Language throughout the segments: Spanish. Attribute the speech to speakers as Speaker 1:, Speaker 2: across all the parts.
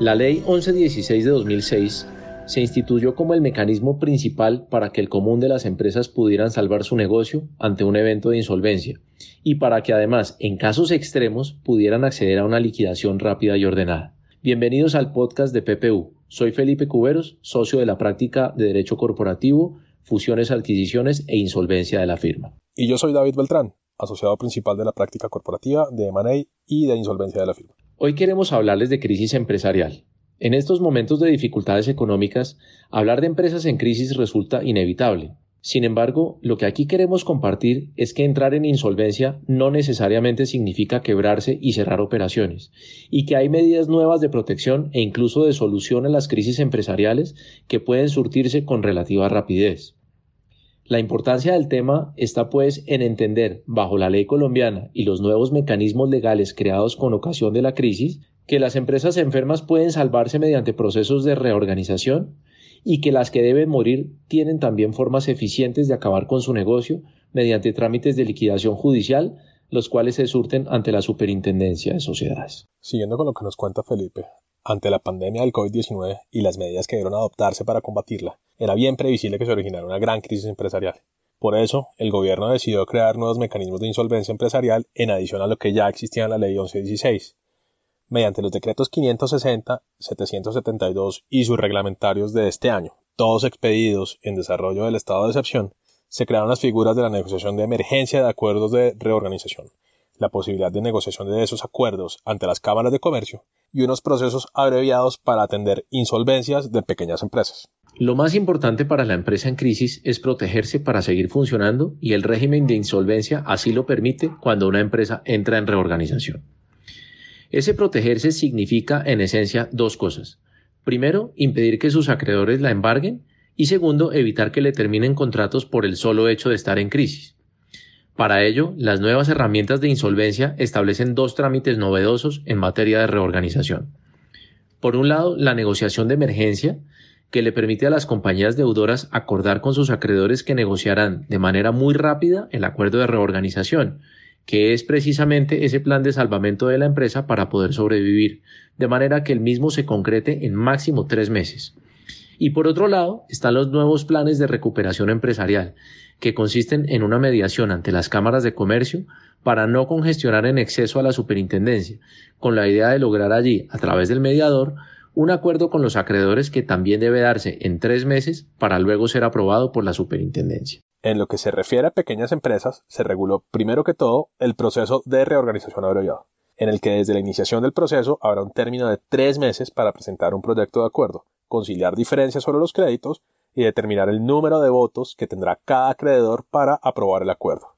Speaker 1: La Ley 1116 de 2006 se instituyó como el mecanismo principal para que el común de las empresas pudieran salvar su negocio ante un evento de insolvencia y para que además, en casos extremos, pudieran acceder a una liquidación rápida y ordenada. Bienvenidos al podcast de PPU. Soy Felipe Cuberos, socio de la práctica de Derecho Corporativo, Fusiones, Adquisiciones e Insolvencia de la firma.
Speaker 2: Y yo soy David Beltrán, asociado principal de la práctica corporativa de M&A y de insolvencia de la firma.
Speaker 1: Hoy queremos hablarles de crisis empresarial. En estos momentos de dificultades económicas, hablar de empresas en crisis resulta inevitable. Sin embargo, lo que aquí queremos compartir es que entrar en insolvencia no necesariamente significa quebrarse y cerrar operaciones, y que hay medidas nuevas de protección e incluso de solución a las crisis empresariales que pueden surtirse con relativa rapidez. La importancia del tema está pues en entender, bajo la ley colombiana y los nuevos mecanismos legales creados con ocasión de la crisis, que las empresas enfermas pueden salvarse mediante procesos de reorganización y que las que deben morir tienen también formas eficientes de acabar con su negocio mediante trámites de liquidación judicial, los cuales se surten ante la Superintendencia de Sociedades.
Speaker 2: Siguiendo con lo que nos cuenta Felipe, ante la pandemia del COVID-19 y las medidas que debieron adoptarse para combatirla, era bien previsible que se originara una gran crisis empresarial. Por eso, el gobierno decidió crear nuevos mecanismos de insolvencia empresarial en adición a lo que ya existía en la Ley 1116. Mediante los decretos 560, 772 y sus reglamentarios de este año, todos expedidos en desarrollo del estado de excepción, se crearon las figuras de la negociación de emergencia de acuerdos de reorganización, la posibilidad de negociación de esos acuerdos ante las cámaras de comercio y unos procesos abreviados para atender insolvencias de pequeñas empresas.
Speaker 1: Lo más importante para la empresa en crisis es protegerse para seguir funcionando y el régimen de insolvencia así lo permite cuando una empresa entra en reorganización. Ese protegerse significa en esencia dos cosas. Primero, impedir que sus acreedores la embarguen y segundo, evitar que le terminen contratos por el solo hecho de estar en crisis. Para ello, las nuevas herramientas de insolvencia establecen dos trámites novedosos en materia de reorganización. Por un lado, la negociación de emergencia, que le permite a las compañías deudoras acordar con sus acreedores que negociarán de manera muy rápida el acuerdo de reorganización, que es precisamente ese plan de salvamento de la empresa para poder sobrevivir, de manera que el mismo se concrete en máximo tres meses. Y por otro lado, están los nuevos planes de recuperación empresarial, que consisten en una mediación ante las cámaras de comercio para no congestionar en exceso a la superintendencia, con la idea de lograr allí, a través del mediador, un acuerdo con los acreedores que también debe darse en tres meses para luego ser aprobado por la superintendencia.
Speaker 2: En lo que se refiere a pequeñas empresas, se reguló primero que todo el proceso de reorganización abreviado, en el que desde la iniciación del proceso habrá un término de tres meses para presentar un proyecto de acuerdo, conciliar diferencias sobre los créditos y determinar el número de votos que tendrá cada acreedor para aprobar el acuerdo.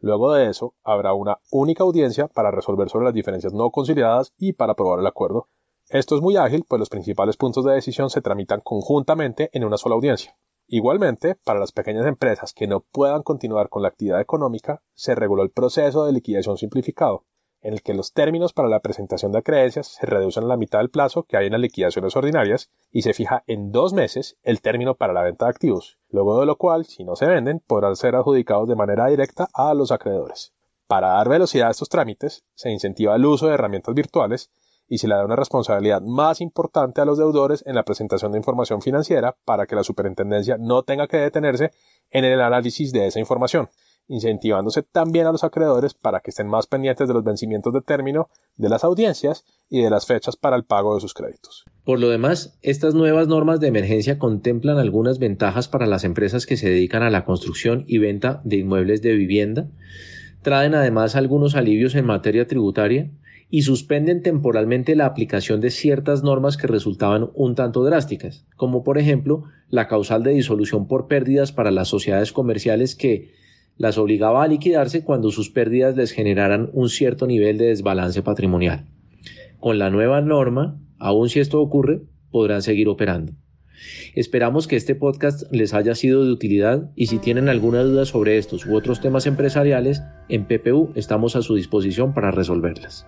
Speaker 2: Luego de eso, habrá una única audiencia para resolver sobre las diferencias no conciliadas y para aprobar el acuerdo, esto es muy ágil, pues los principales puntos de decisión se tramitan conjuntamente en una sola audiencia. Igualmente, para las pequeñas empresas que no puedan continuar con la actividad económica, se reguló el proceso de liquidación simplificado, en el que los términos para la presentación de creencias se reducen a la mitad del plazo que hay en las liquidaciones ordinarias y se fija en dos meses el término para la venta de activos, luego de lo cual, si no se venden, podrán ser adjudicados de manera directa a los acreedores. Para dar velocidad a estos trámites, se incentiva el uso de herramientas virtuales y se le da una responsabilidad más importante a los deudores en la presentación de información financiera para que la superintendencia no tenga que detenerse en el análisis de esa información, incentivándose también a los acreedores para que estén más pendientes de los vencimientos de término de las audiencias y de las fechas para el pago de sus créditos.
Speaker 1: Por lo demás, estas nuevas normas de emergencia contemplan algunas ventajas para las empresas que se dedican a la construcción y venta de inmuebles de vivienda, traen además algunos alivios en materia tributaria, y suspenden temporalmente la aplicación de ciertas normas que resultaban un tanto drásticas, como por ejemplo la causal de disolución por pérdidas para las sociedades comerciales que las obligaba a liquidarse cuando sus pérdidas les generaran un cierto nivel de desbalance patrimonial. Con la nueva norma, aun si esto ocurre, podrán seguir operando. Esperamos que este podcast les haya sido de utilidad y si tienen alguna duda sobre estos u otros temas empresariales, en PPU estamos a su disposición para resolverlas.